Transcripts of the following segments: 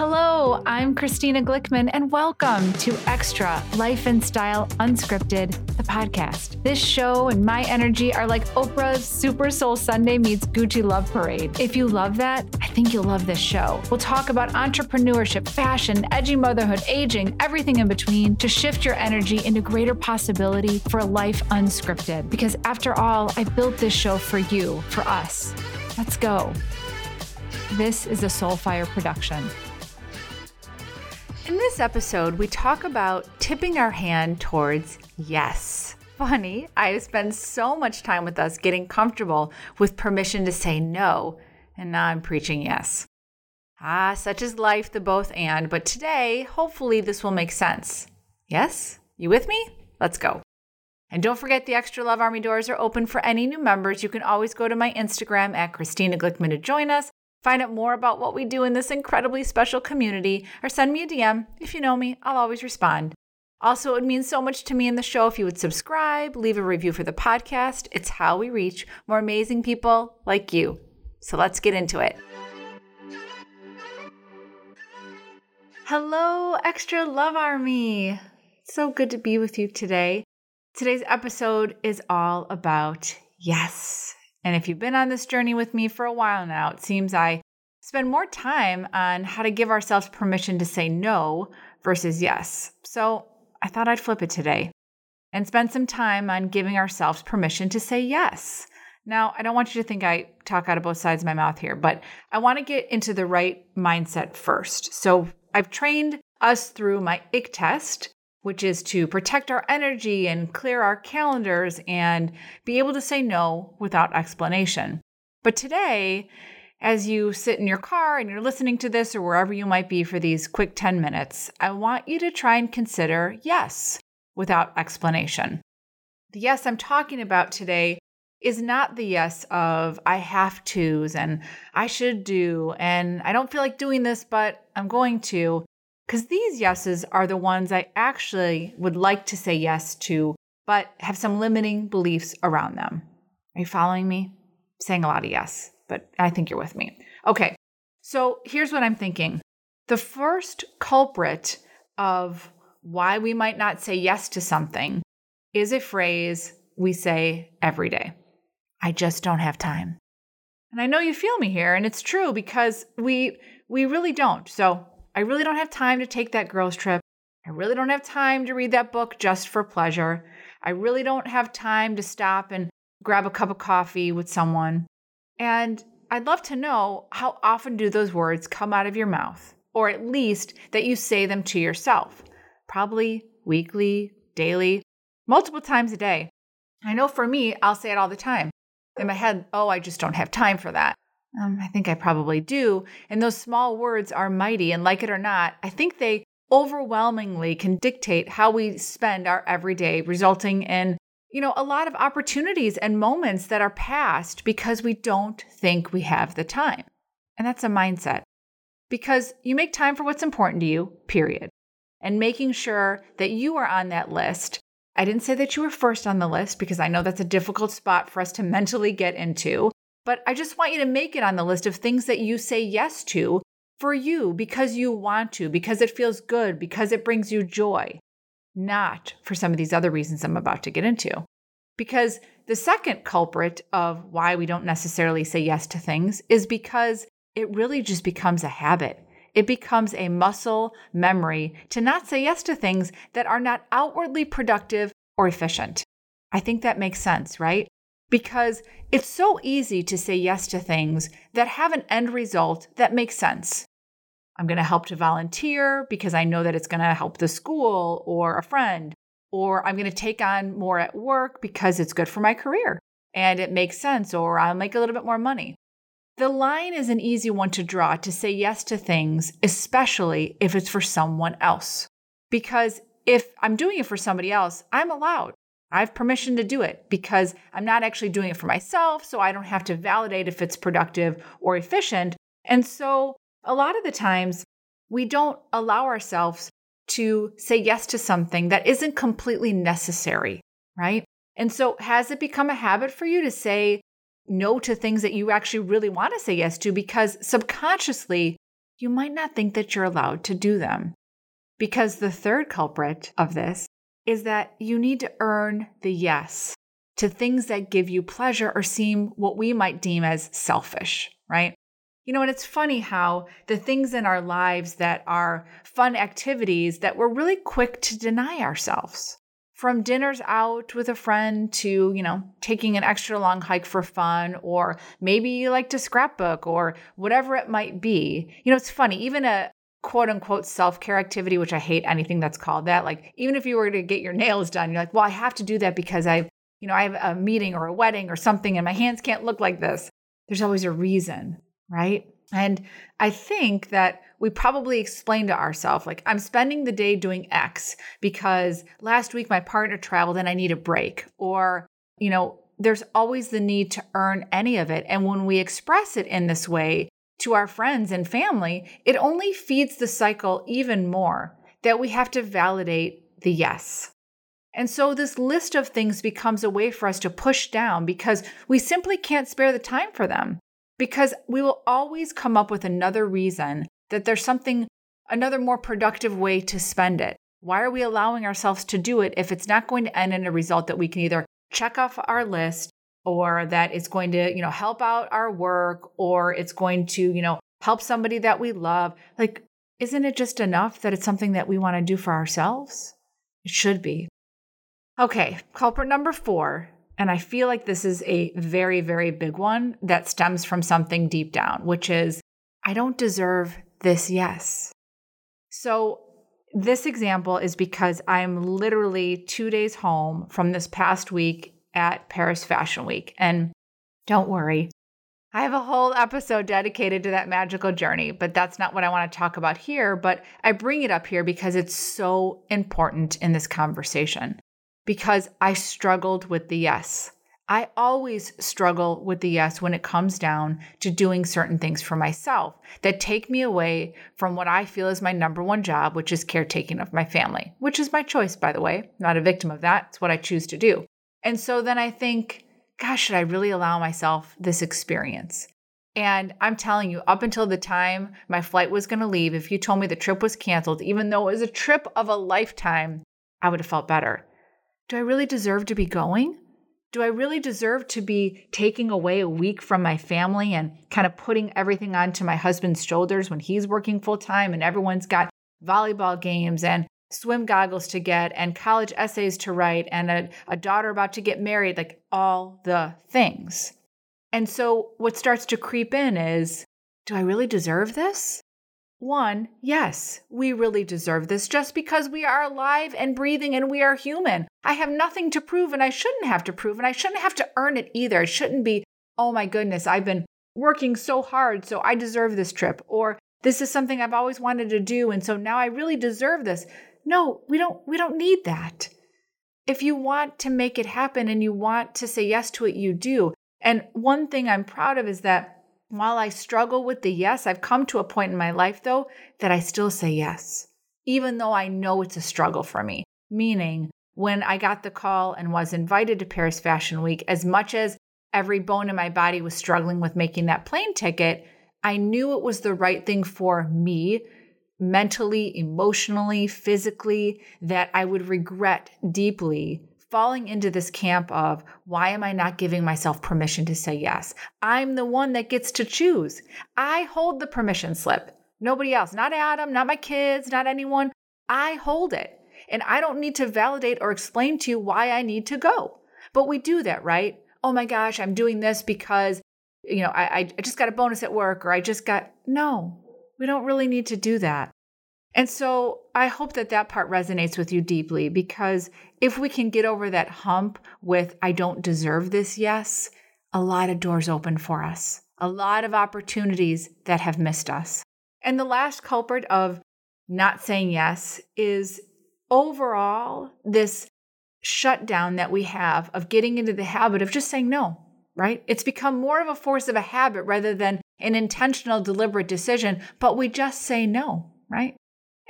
Hello, I'm Christina Glickman, and welcome to Xtra Life and Style Unscripted, the podcast. This show and my energy are like Oprah's Super Soul Sunday meets Gucci Love Parade. If you love that, I think you'll love this show. We'll talk about entrepreneurship, fashion, edgy motherhood, aging, everything in between to shift your energy into greater possibility for a life unscripted. Because after all, I built this show for you, for us. Let's go. This is a Soulfire production. In this episode, we talk about tipping our hand towards yes. Funny, I spend so much time with us getting comfortable with permission to say no, and now I'm preaching yes. Ah, such is life, the both and, but today, hopefully, this will make sense. Yes? You with me? Let's go. And don't forget the Xtra Love Army doors are open for any new members. You can always go to my Instagram at Christina Glickman to join us Find out more about what we do in this incredibly special community or send me a DM. If you know me, I'll always respond. Also, it would mean so much to me in the show if you would subscribe, leave a review for the podcast. It's how we reach more amazing people like you. So let's get into it. Hello, Xtra Love Army. So good to be with you today. Today's episode is all about yes. And if you've been on this journey with me for a while now, it seems I spend more time on how to give ourselves permission to say no versus yes. So I thought I'd flip it today and spend some time on giving ourselves permission to say yes. Now, I don't want you to think I talk out of both sides of my mouth here, but I want to get into the right mindset first. So I've trained us through my ick test which is to protect our energy and clear our calendars and be able to say no without explanation. But today, as you sit in your car and you're listening to this or wherever you might be for these quick 10 minutes, I want you to try and consider yes without explanation. The yes I'm talking about today is not the yes of I have to's and I should do and I don't feel like doing this, but I'm going to. Because these yeses are the ones I actually would like to say yes to, but have some limiting beliefs around them. Are you following me? saying a lot of yes, but I think you're with me. Okay, so here's what I'm thinking. The first culprit of why we might not say yes to something is a phrase we say every day I just don't have time. And I know you feel me here, and it's true because we we really don't. So I really don't have time to take that girls' trip. I really don't have time to read that book just for pleasure. I really don't have time to stop and grab a cup of coffee with someone. And I'd love to know how often do those words come out of your mouth, or at least that you say them to yourself. Probably weekly, daily, multiple times a day. I know for me, I'll say it all the time. In my head, oh, I just don't have time for that. Um, I think I probably do. And those small words are mighty. And like it or not, I think they overwhelmingly can dictate how we spend our everyday, resulting in, you know, a lot of opportunities and moments that are passed because we don't think we have the time. And that's a mindset. Because you make time for what's important to you, period. And making sure that you are on that list. I didn't say that you were first on the list because I know that's a difficult spot for us to mentally get into. But I just want you to make it on the list of things that you say yes to for you because you want to, because it feels good, because it brings you joy, not for some of these other reasons I'm about to get into. Because the second culprit of why we don't necessarily say yes to things is because it really just becomes a habit. It becomes a muscle memory to not say yes to things that are not outwardly productive or efficient. I think that makes sense, right? Because it's so easy to say yes to things that have an end result that makes sense. I'm going to help to volunteer because I know that it's going to help the school or a friend, or I'm going to take on more at work because it's good for my career and it makes sense, or I'll make a little bit more money. The line is an easy one to draw to say yes to things, especially if it's for someone else. Because if I'm doing it for somebody else, I'm allowed. I have permission to do it because I'm not actually doing it for myself, so I don't have to validate if it's productive or efficient. And so, a lot of the times, we don't allow ourselves to say yes to something that isn't completely necessary, right? And so, has it become a habit for you to say no to things that you actually really want to say yes to because subconsciously you might not think that you're allowed to do them. Because the third culprit of this is that you need to earn the yes to things that give you pleasure or seem what we might deem as selfish, right? You know, and it's funny how the things in our lives that are fun activities that we're really quick to deny ourselves. From dinners out with a friend to, you know, taking an extra long hike for fun, or maybe you like to scrapbook or whatever it might be. You know, it's funny, even a, quote unquote self care activity, which I hate anything that's called that. Like, even if you were to get your nails done, you're like, well, I have to do that because I, you know, I have a meeting or a wedding or something and my hands can't look like this. There's always a reason right? And I think that we probably explain to ourselves, like, I'm spending the day doing X because last week my partner traveled and I need a break. Or, you know, there's always the need to earn any of it. And when we express it in this way to our friends and family, it only feeds the cycle even more that we have to validate the yes. And so this list of things becomes a way for us to push down because we simply can't spare the time for them because we will always come up with another reason that there's something, another more productive way to spend it. Why are we allowing ourselves to do it if it's not going to end in a result that we can either check off our list or that it's going to, you know, help out our work or it's going to, you know, help somebody that we love? Like, isn't it just enough that it's something that we want to do for ourselves? It should be. Okay, culprit number four and I feel like this is a very, very big one that stems from something deep down, which is I don't deserve this yes. So, this example is because I'm literally two days home from this past week at Paris Fashion Week. And don't worry, I have a whole episode dedicated to that magical journey, but that's not what I want to talk about here. But I bring it up here because it's so important in this conversation because I struggled with the yes. I always struggle with the yes when it comes down to doing certain things for myself that take me away from what I feel is my number one job, which is caretaking of my family, which is my choice, by the way. not a victim of that. It's what I choose to do. And so then I think, gosh, should I really allow myself this experience? And I'm telling you, up until the time my flight was going to leave, if you told me the trip was canceled, even though it was a trip of a lifetime, I would have felt better. Do I really deserve to be going? Do I really deserve to be taking away a week from my family and kind of putting everything onto my husband's shoulders when he's working full time and everyone's got volleyball games and swim goggles to get and college essays to write and a, a daughter about to get married, like all the things. And so what starts to creep in is do I really deserve this? One, yes, we really deserve this just because we are alive and breathing and we are human. I have nothing to prove and I shouldn't have to prove and I shouldn't have to earn it either. It shouldn't be, oh my goodness, I've been working so hard, so I deserve this trip. Or this is something I've always wanted to do and so now I really deserve this. No, we don't we don't need that. If you want to make it happen and you want to say yes to it, you do. And one thing I'm proud of is that while I struggle with the yes, I've come to a point in my life, though, that I still say yes, even though I know it's a struggle for me. Meaning, when I got the call and was invited to Paris Fashion Week, as much as every bone in my body was struggling with making that plane ticket, I knew it was the right thing for me mentally, emotionally, physically, that I would regret deeply falling into this camp of why am I not giving myself permission to say yes? I'm the one that gets to choose. I hold the permission slip. Nobody else, not Adam, not my kids, not anyone. I hold it. And I don't need to validate or explain to you why I need to go. But we do that, right? Oh my gosh, I'm doing this because, you know, I, I just got a bonus at work or I just got. No, we don't really need to do that. And so I hope that that part resonates with you deeply because if we can get over that hump with, I don't deserve this, yes, a lot of doors open for us, a lot of opportunities that have missed us. And the last culprit of not saying yes is overall this shutdown that we have of getting into the habit of just saying no, right? It's become more of a force of a habit rather than an intentional, deliberate decision, but we just say no, right?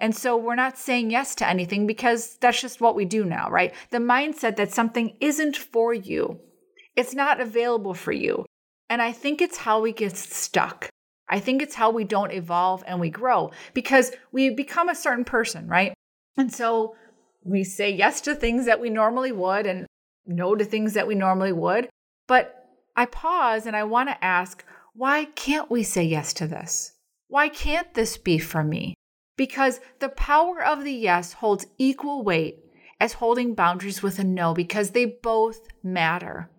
And so we're not saying yes to anything because that's just what we do now, right? The mindset that something isn't for you, it's not available for you. And I think it's how we get stuck. I think it's how we don't evolve and we grow because we become a certain person, right? And so we say yes to things that we normally would and no to things that we normally would. But I pause and I want to ask, why can't we say yes to this? Why can't this be for me? Because the power of the yes holds equal weight as holding boundaries with a no because they both matter.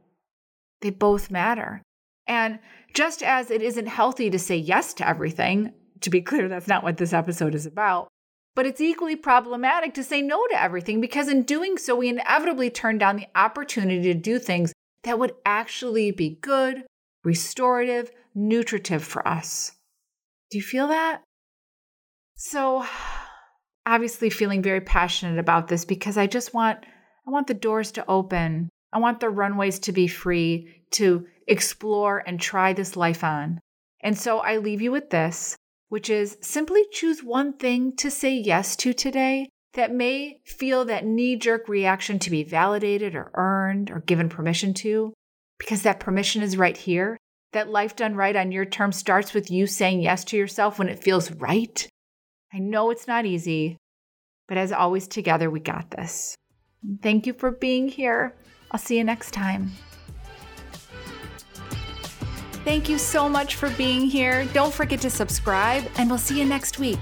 They both matter. And just as it isn't healthy to say yes to everything, to be clear, that's not what this episode is about, but it's equally problematic to say no to everything because in doing so, we inevitably turn down the opportunity to do things that would actually be good, restorative, nutritive for us. Do you feel that? So, obviously feeling very passionate about this because I just want I want the doors to open. I want the runways to be free to explore and try this life on. And so I leave you with this, which is simply choose one thing to say yes to today that may feel that knee jerk reaction to be validated or earned or given permission to, because that permission is right here. That life done right on your terms starts with you saying yes to yourself when it feels right. I know it's not easy, but as always, together we got this. Thank you for being here. I'll see you next time. Thank you so much for being here. Don't forget to subscribe, and we'll see you next week.